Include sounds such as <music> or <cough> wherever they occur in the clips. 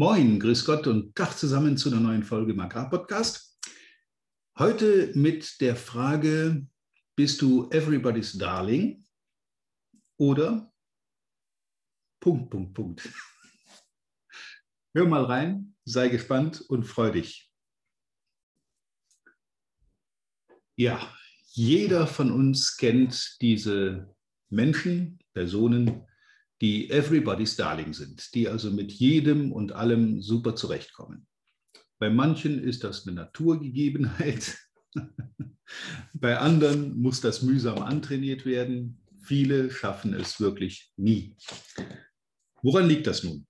Moin, grüß Gott und Tag zusammen zu einer neuen Folge im Agrar-Podcast. Heute mit der Frage, bist du everybody's darling oder Punkt, Punkt, Punkt. <laughs> Hör mal rein, sei gespannt und freu dich. Ja, jeder von uns kennt diese Menschen, Personen, die everybody's darling sind, die also mit jedem und allem super zurechtkommen. Bei manchen ist das eine Naturgegebenheit, <laughs> bei anderen muss das mühsam antrainiert werden, viele schaffen es wirklich nie. Woran liegt das nun?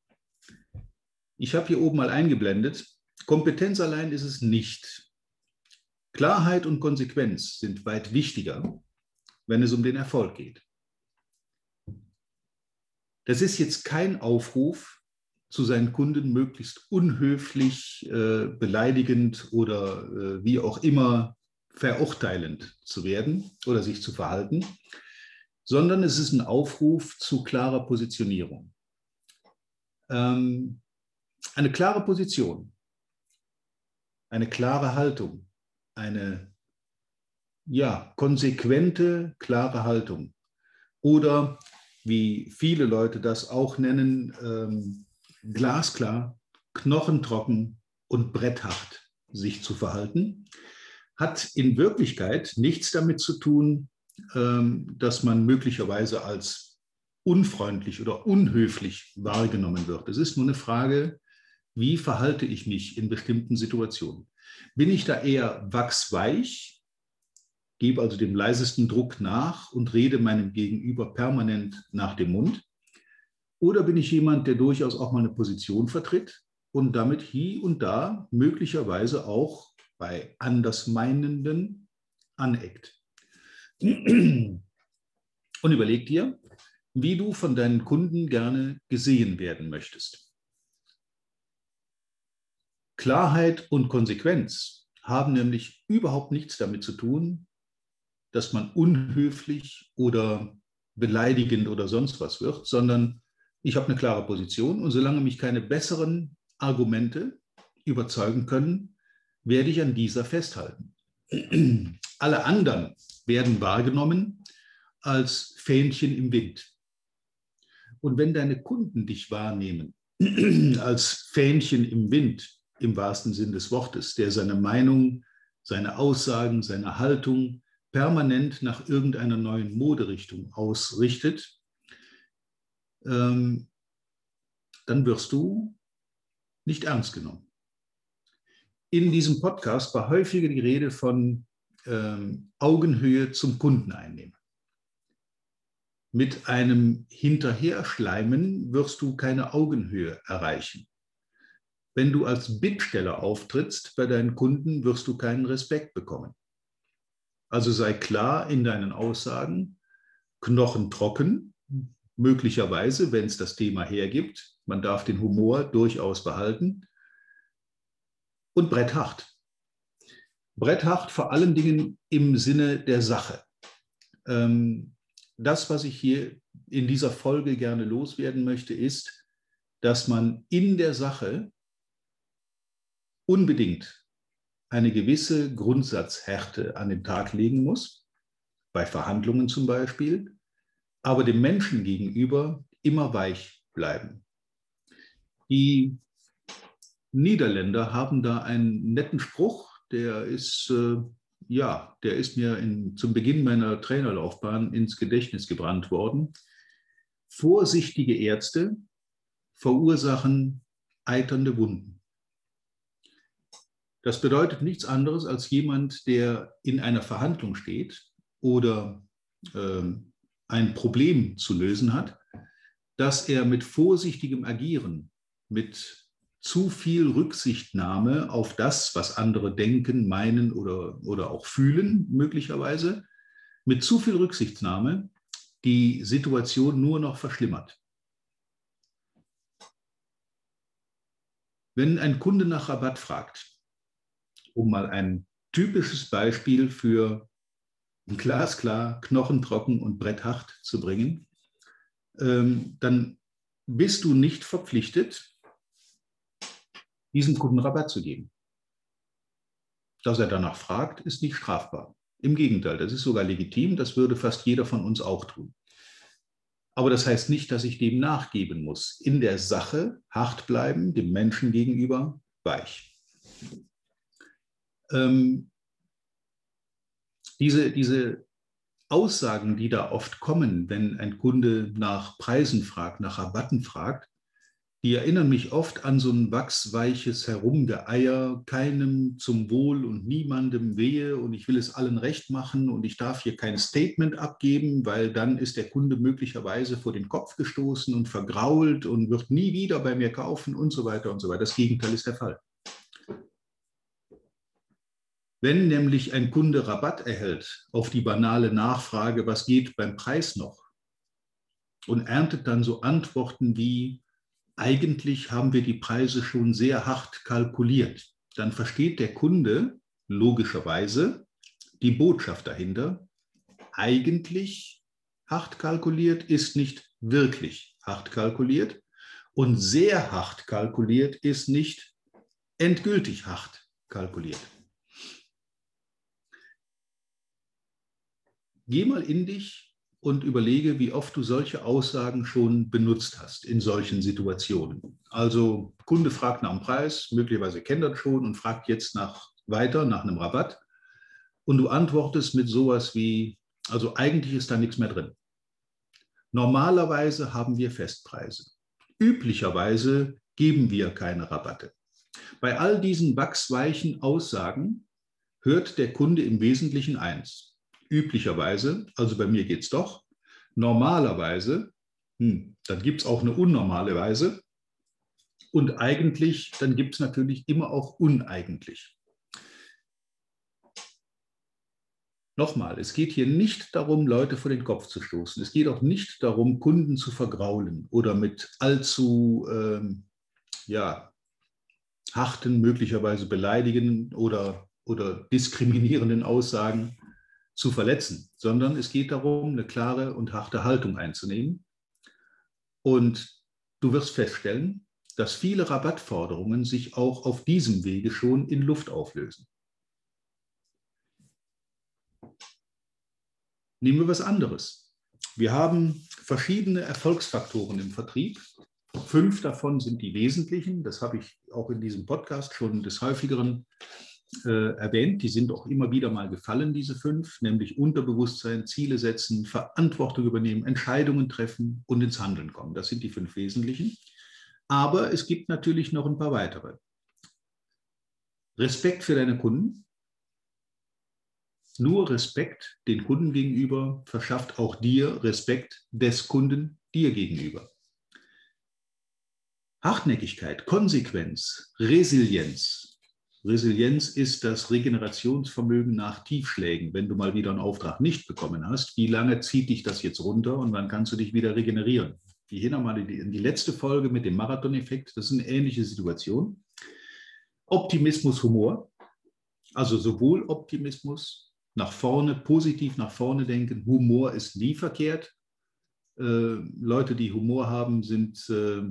Ich habe hier oben mal eingeblendet, Kompetenz allein ist es nicht. Klarheit und Konsequenz sind weit wichtiger, wenn es um den Erfolg geht. Das ist jetzt kein Aufruf, zu seinen Kunden möglichst unhöflich, äh, beleidigend oder äh, wie auch immer verurteilend zu werden oder sich zu verhalten, sondern es ist ein Aufruf zu klarer Positionierung. Ähm, eine klare Position, eine klare Haltung, eine ja, konsequente, klare Haltung oder wie viele Leute das auch nennen, ähm, glasklar, knochentrocken und bretthart sich zu verhalten, hat in Wirklichkeit nichts damit zu tun, ähm, dass man möglicherweise als unfreundlich oder unhöflich wahrgenommen wird. Es ist nur eine Frage, wie verhalte ich mich in bestimmten Situationen? Bin ich da eher wachsweich gebe also dem leisesten Druck nach und rede meinem Gegenüber permanent nach dem Mund? Oder bin ich jemand, der durchaus auch mal eine Position vertritt und damit hier und da möglicherweise auch bei Andersmeinenden aneckt? Und überleg dir, wie du von deinen Kunden gerne gesehen werden möchtest. Klarheit und Konsequenz haben nämlich überhaupt nichts damit zu tun, dass man unhöflich oder beleidigend oder sonst was wird, sondern ich habe eine klare Position und solange mich keine besseren Argumente überzeugen können, werde ich an dieser festhalten. <clears throat> Alle anderen werden wahrgenommen als Fähnchen im Wind. Und wenn deine Kunden dich wahrnehmen <clears throat> als Fähnchen im Wind, im wahrsten Sinn des Wortes, der seine Meinung, seine Aussagen, seine Haltung permanent nach irgendeiner neuen Moderichtung ausrichtet, ähm, dann wirst du nicht ernst genommen. In diesem Podcast war häufiger die Rede von ähm, Augenhöhe zum Kunden einnehmen. Mit einem Hinterherschleimen wirst du keine Augenhöhe erreichen. Wenn du als Bittsteller auftrittst bei deinen Kunden, wirst du keinen Respekt bekommen. Also sei klar in deinen Aussagen, knochentrocken, möglicherweise, wenn es das Thema hergibt. Man darf den Humor durchaus behalten. Und bretthart. Bretthart vor allen Dingen im Sinne der Sache. Ähm, das, was ich hier in dieser Folge gerne loswerden möchte, ist, dass man in der Sache unbedingt eine gewisse Grundsatzhärte an den Tag legen muss, bei Verhandlungen zum Beispiel, aber dem Menschen gegenüber immer weich bleiben. Die Niederländer haben da einen netten Spruch, der ist, äh, ja, der ist mir in, zum Beginn meiner Trainerlaufbahn ins Gedächtnis gebrannt worden. Vorsichtige Ärzte verursachen eiternde Wunden. Das bedeutet nichts anderes als jemand, der in einer Verhandlung steht oder äh, ein Problem zu lösen hat, dass er mit vorsichtigem Agieren, mit zu viel Rücksichtnahme auf das, was andere denken, meinen oder, oder auch fühlen, möglicherweise, mit zu viel Rücksichtnahme die Situation nur noch verschlimmert. Wenn ein Kunde nach Rabatt fragt, um mal ein typisches Beispiel für glasklar, knochentrocken und bretthart zu bringen, ähm, dann bist du nicht verpflichtet, diesem Kunden Rabatt zu geben. Dass er danach fragt, ist nicht strafbar. Im Gegenteil, das ist sogar legitim, das würde fast jeder von uns auch tun. Aber das heißt nicht, dass ich dem nachgeben muss. In der Sache hart bleiben, dem Menschen gegenüber weich. Ähm, diese, diese Aussagen, die da oft kommen, wenn ein Kunde nach Preisen fragt, nach Rabatten fragt, die erinnern mich oft an so ein wachsweiches Herumgeeier, keinem zum Wohl und niemandem wehe und ich will es allen recht machen und ich darf hier kein Statement abgeben, weil dann ist der Kunde möglicherweise vor den Kopf gestoßen und vergrault und wird nie wieder bei mir kaufen und so weiter und so weiter. Das Gegenteil ist der Fall. Wenn nämlich ein Kunde Rabatt erhält auf die banale Nachfrage, was geht beim Preis noch, und erntet dann so Antworten wie, eigentlich haben wir die Preise schon sehr hart kalkuliert. Dann versteht der Kunde logischerweise die Botschaft dahinter. Eigentlich hart kalkuliert ist nicht wirklich hart kalkuliert und sehr hart kalkuliert ist nicht endgültig hart kalkuliert. Geh mal in dich und überlege, wie oft du solche Aussagen schon benutzt hast in solchen Situationen. Also Kunde fragt nach dem Preis, möglicherweise kennt er schon und fragt jetzt nach weiter nach einem Rabatt und du antwortest mit sowas wie, also eigentlich ist da nichts mehr drin. Normalerweise haben wir Festpreise. Üblicherweise geben wir keine Rabatte. Bei all diesen wachsweichen Aussagen hört der Kunde im Wesentlichen eins üblicherweise, also bei mir geht es doch, normalerweise, hm, dann gibt es auch eine unnormale Weise und eigentlich, dann gibt es natürlich immer auch uneigentlich. Nochmal, es geht hier nicht darum, Leute vor den Kopf zu stoßen. Es geht auch nicht darum, Kunden zu vergraulen oder mit allzu ähm, ja, harten, möglicherweise beleidigenden oder, oder diskriminierenden Aussagen zu verletzen, sondern es geht darum, eine klare und harte Haltung einzunehmen. Und du wirst feststellen, dass viele Rabattforderungen sich auch auf diesem Wege schon in Luft auflösen. Nehmen wir was anderes. Wir haben verschiedene Erfolgsfaktoren im Vertrieb. Fünf davon sind die wesentlichen. Das habe ich auch in diesem Podcast schon des häufigeren äh, erwähnt, die sind auch immer wieder mal gefallen, diese fünf, nämlich Unterbewusstsein, Ziele setzen, Verantwortung übernehmen, Entscheidungen treffen und ins Handeln kommen. Das sind die fünf wesentlichen. Aber es gibt natürlich noch ein paar weitere. Respekt für deine Kunden. Nur Respekt den Kunden gegenüber verschafft auch dir Respekt des Kunden dir gegenüber. Hartnäckigkeit, Konsequenz, Resilienz, Resilienz ist das Regenerationsvermögen nach Tiefschlägen. Wenn du mal wieder einen Auftrag nicht bekommen hast, wie lange zieht dich das jetzt runter und wann kannst du dich wieder regenerieren? Wir gehen nochmal in die letzte Folge mit dem Marathon-Effekt. Das ist eine ähnliche Situation. Optimismus, Humor. Also sowohl Optimismus, nach vorne, positiv nach vorne denken. Humor ist nie verkehrt. Äh, Leute, die Humor haben, sind äh,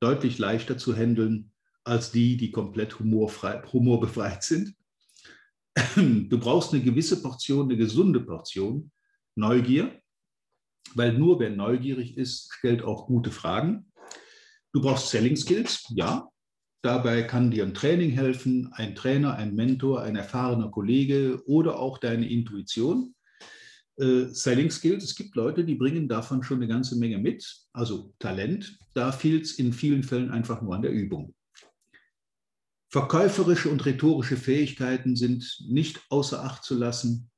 deutlich leichter zu handeln als die, die komplett humorfrei, humorbefreit sind. <clears throat> Du brauchst eine gewisse Portion, eine gesunde Portion Neugier, weil nur wer neugierig ist, stellt auch gute Fragen. Du brauchst Selling Skills, ja. Dabei kann dir ein Training helfen, ein Trainer, ein Mentor, ein erfahrener Kollege oder auch deine Intuition. Äh, Selling Skills, es gibt Leute, die bringen davon schon eine ganze Menge mit, also Talent. Da fehlt es in vielen Fällen einfach nur an der Übung. Verkäuferische und rhetorische Fähigkeiten sind nicht außer Acht zu lassen.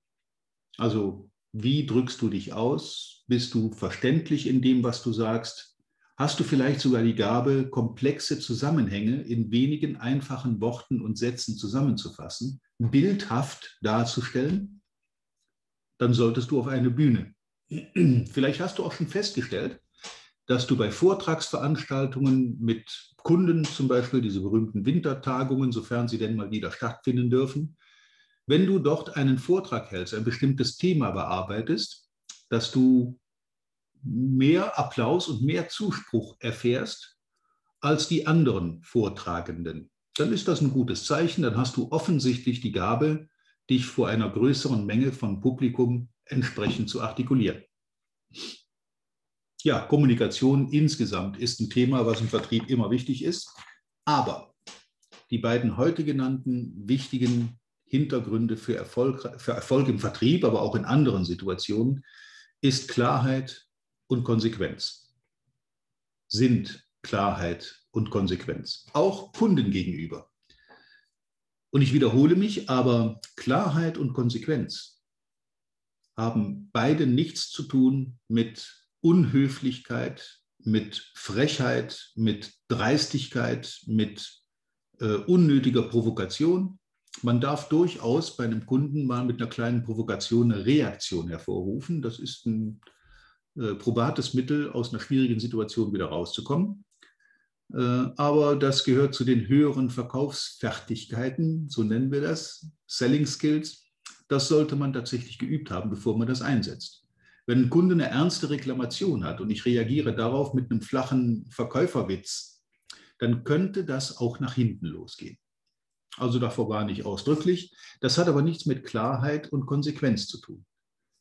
Also wie drückst du dich aus? Bist du verständlich in dem, was du sagst? Hast du vielleicht sogar die Gabe, komplexe Zusammenhänge in wenigen einfachen Worten und Sätzen zusammenzufassen, bildhaft darzustellen? Dann solltest du auf eine Bühne. <clears throat> Vielleicht hast du auch schon festgestellt, dass du bei Vortragsveranstaltungen mit Kunden, zum Beispiel diese berühmten Wintertagungen, sofern sie denn mal wieder stattfinden dürfen, wenn du dort einen Vortrag hältst, ein bestimmtes Thema bearbeitest, dass du mehr Applaus und mehr Zuspruch erfährst, als die anderen Vortragenden, dann ist das ein gutes Zeichen. Dann hast du offensichtlich die Gabe, dich vor einer größeren Menge von Publikum entsprechend zu artikulieren. Ja, Kommunikation insgesamt ist ein Thema, was im Vertrieb immer wichtig ist. Aber die beiden heute genannten wichtigen Hintergründe für Erfolg, für Erfolg im Vertrieb, aber auch in anderen Situationen, ist Klarheit und Konsequenz. Sind Klarheit und Konsequenz, auch Kunden gegenüber. Und ich wiederhole mich, aber Klarheit und Konsequenz haben beide nichts zu tun mit Unhöflichkeit, mit Frechheit, mit Dreistigkeit, mit äh, unnötiger Provokation. Man darf durchaus bei einem Kunden mal mit einer kleinen Provokation eine Reaktion hervorrufen. Das ist ein äh, probates Mittel, aus einer schwierigen Situation wieder rauszukommen. Äh, aber das gehört zu den höheren Verkaufsfertigkeiten, so nennen wir das, Selling Skills. Das sollte man tatsächlich geübt haben, bevor man das einsetzt. Wenn ein Kunde eine ernste Reklamation hat und ich reagiere darauf mit einem flachen Verkäuferwitz, dann könnte das auch nach hinten losgehen. Also davor war nicht ausdrücklich. Das hat aber nichts mit Klarheit und Konsequenz zu tun.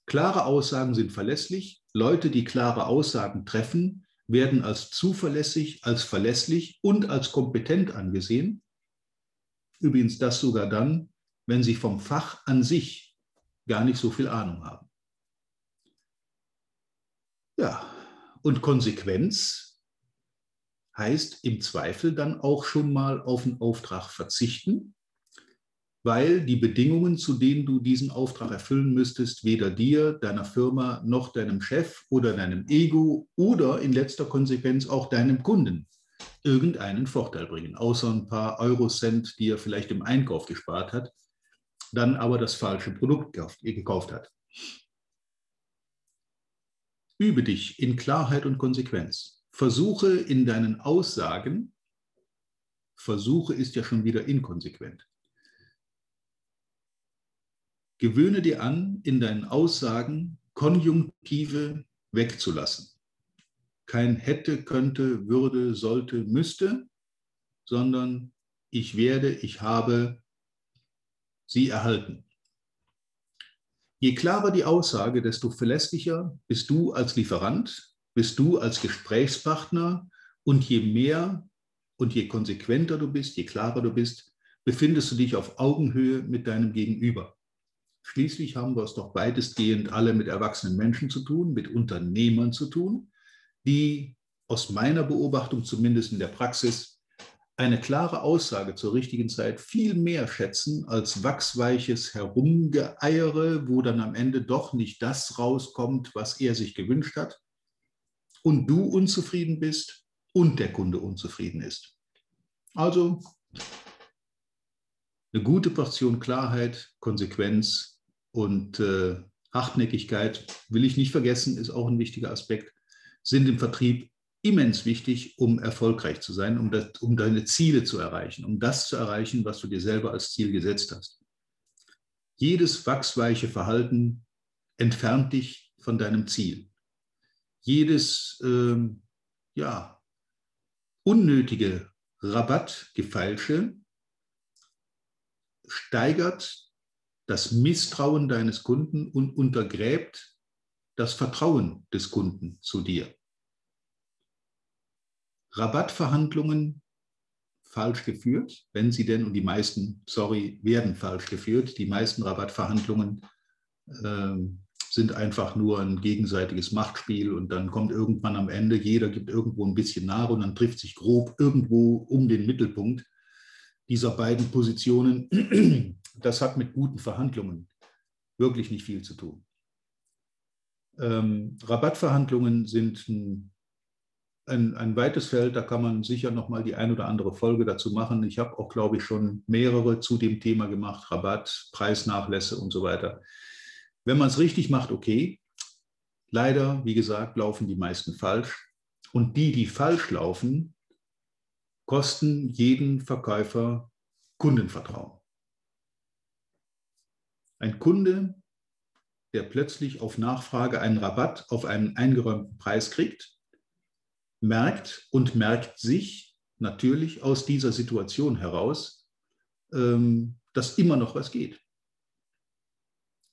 Klare Aussagen sind verlässlich. Leute, die klare Aussagen treffen, werden als zuverlässig, als verlässlich und als kompetent angesehen. Übrigens das sogar dann, wenn sie vom Fach an sich gar nicht so viel Ahnung haben. Ja, und Konsequenz heißt im Zweifel dann auch schon mal auf einen Auftrag verzichten weil die Bedingungen, zu denen du diesen Auftrag erfüllen müsstest, weder dir, deiner Firma noch deinem Chef oder deinem Ego oder in letzter Konsequenz auch deinem Kunden irgendeinen Vorteil bringen, außer ein paar Eurocent, die er vielleicht im Einkauf gespart hat, dann aber das falsche Produkt gekauft hat. Übe dich in Klarheit und Konsequenz. Versuche in deinen Aussagen, Versuche ist ja schon wieder inkonsequent Gewöhne dir an, in deinen Aussagen Konjunktive wegzulassen. Kein hätte, könnte, würde, sollte, müsste, sondern ich werde, ich habe sie erhalten. Je klarer die Aussage, desto verlässlicher bist du als Lieferant, bist du als Gesprächspartner und je mehr und je konsequenter du bist, je klarer du bist, befindest du dich auf Augenhöhe mit deinem Gegenüber. Schließlich haben wir es doch weitestgehend alle mit erwachsenen Menschen zu tun, mit Unternehmern zu tun, die aus meiner Beobachtung zumindest in der Praxis eine klare Aussage zur richtigen Zeit viel mehr schätzen als wachsweiches Herumgeeiere, wo dann am Ende doch nicht das rauskommt, was er sich gewünscht hat und du unzufrieden bist und der Kunde unzufrieden ist. Also eine gute Portion Klarheit, Konsequenz und äh, Hartnäckigkeit, will ich nicht vergessen, ist auch ein wichtiger Aspekt, sind im Vertrieb immens wichtig, um erfolgreich zu sein, um, das, um deine Ziele zu erreichen, um das zu erreichen, was du dir selber als Ziel gesetzt hast. Jedes wachsweiche Verhalten entfernt dich von deinem Ziel. Jedes ähm, ja, unnötige Rabattgefeilsche steigert das Misstrauen deines Kunden und untergräbt das Vertrauen des Kunden zu dir. Rabattverhandlungen falsch geführt, wenn sie denn, und die meisten, sorry, werden falsch geführt, die meisten Rabattverhandlungen äh, sind einfach nur ein gegenseitiges Machtspiel und dann kommt irgendwann am Ende, jeder gibt irgendwo ein bisschen nach und dann trifft sich grob irgendwo um den Mittelpunkt dieser beiden Positionen, das hat mit guten Verhandlungen wirklich nicht viel zu tun. Ähm, Rabattverhandlungen sind ein, ein, ein, weites Feld, da kann man sicher noch mal die ein oder andere Folge dazu machen. Ich habe auch, glaube ich, schon mehrere zu dem Thema gemacht, Rabatt, Preisnachlässe und so weiter. Wenn man es richtig macht, okay. Leider, wie gesagt, laufen die meisten falsch. Und die, die falsch laufen, kosten jeden Verkäufer Kundenvertrauen. Ein Kunde, der plötzlich auf Nachfrage einen Rabatt auf einen eingeräumten Preis kriegt, merkt und merkt sich, natürlich aus dieser Situation heraus, ähm, dass immer noch was geht.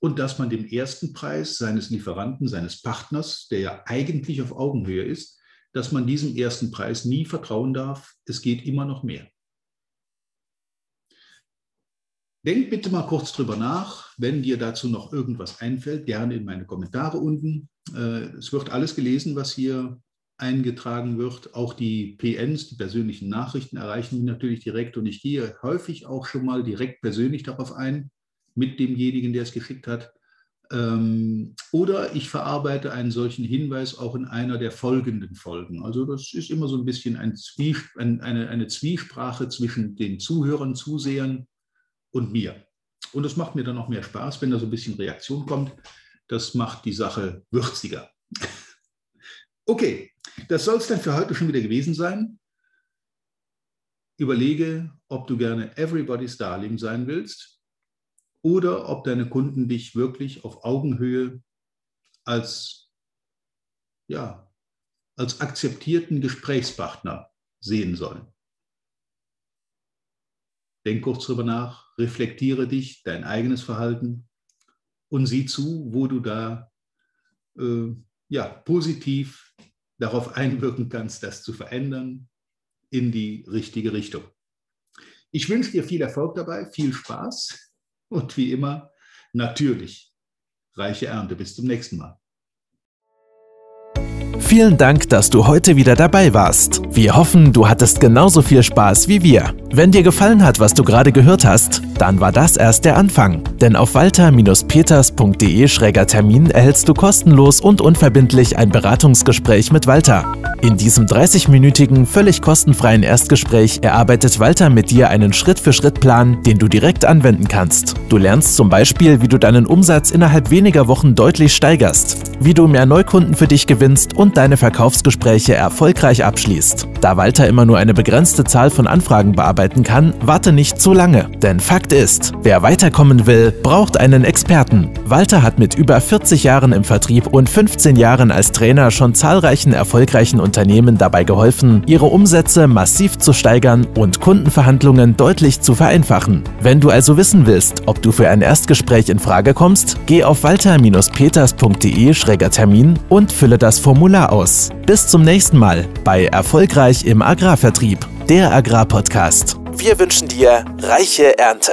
Und dass man dem ersten Preis seines Lieferanten, seines Partners, der ja eigentlich auf Augenhöhe ist, dass man diesem ersten Preis nie vertrauen darf. Es geht immer noch mehr. Denk bitte mal kurz drüber nach, wenn dir dazu noch irgendwas einfällt, gerne in meine Kommentare unten. Äh, es wird alles gelesen, was hier eingetragen wird. Auch die PNs, die persönlichen Nachrichten, erreichen mich natürlich direkt und ich gehe häufig auch schon mal direkt persönlich darauf ein mit demjenigen, der es geschickt hat. Ähm, oder ich verarbeite einen solchen Hinweis auch in einer der folgenden Folgen. Also das ist immer so ein bisschen ein Zwiesp eine, eine Zwiesprache zwischen den Zuhörern, Zusehern und mir. Und das macht mir dann auch mehr Spaß, wenn da so ein bisschen Reaktion kommt. Das macht die Sache würziger. Okay, das soll es dann für heute schon wieder gewesen sein. Überlege, ob du gerne Everybody's Darling sein willst oder ob deine Kunden dich wirklich auf Augenhöhe als, ja, als akzeptierten Gesprächspartner sehen sollen. Denk kurz drüber nach, reflektiere dich, dein eigenes Verhalten und sieh zu, wo du da äh, ja, positiv darauf einwirken kannst, das zu verändern in die richtige Richtung. Ich wünsche dir viel Erfolg dabei, viel Spaß und wie immer natürlich reiche Ernte. Bis zum nächsten Mal. Vielen Dank, dass du heute wieder dabei warst. Wir hoffen, du hattest genauso viel Spaß wie wir. Wenn dir gefallen hat, was du gerade gehört hast, dann war das erst der Anfang. Denn auf walter-peters.de-termin erhältst du kostenlos und unverbindlich ein Beratungsgespräch mit Walter. In diesem 30-minütigen, völlig kostenfreien Erstgespräch erarbeitet Walter mit dir einen Schritt-für-Schritt-Plan, den du direkt anwenden kannst. Du lernst zum Beispiel, wie du deinen Umsatz innerhalb weniger Wochen deutlich steigerst, wie du mehr Neukunden für dich gewinnst und deine Verkaufsgespräche erfolgreich abschließt. Da Walter immer nur eine begrenzte Zahl von Anfragen bearbeiten kann, warte nicht zu lange. Denn Fakt ist, wer weiterkommen will, braucht einen Experten. Walter hat mit über 40 Jahren im Vertrieb und 15 Jahren als Trainer schon zahlreichen erfolgreichen Unternehmen dabei geholfen, ihre Umsätze massiv zu steigern und Kundenverhandlungen deutlich zu vereinfachen. Wenn du also wissen willst, ob du für ein Erstgespräch in Frage kommst, geh auf walter-peters.de-termin und fülle das Formular aus. Bis zum nächsten Mal bei Erfolgreich im Agrarvertrieb, der Agrarpodcast. Wir wünschen dir reiche Ernte.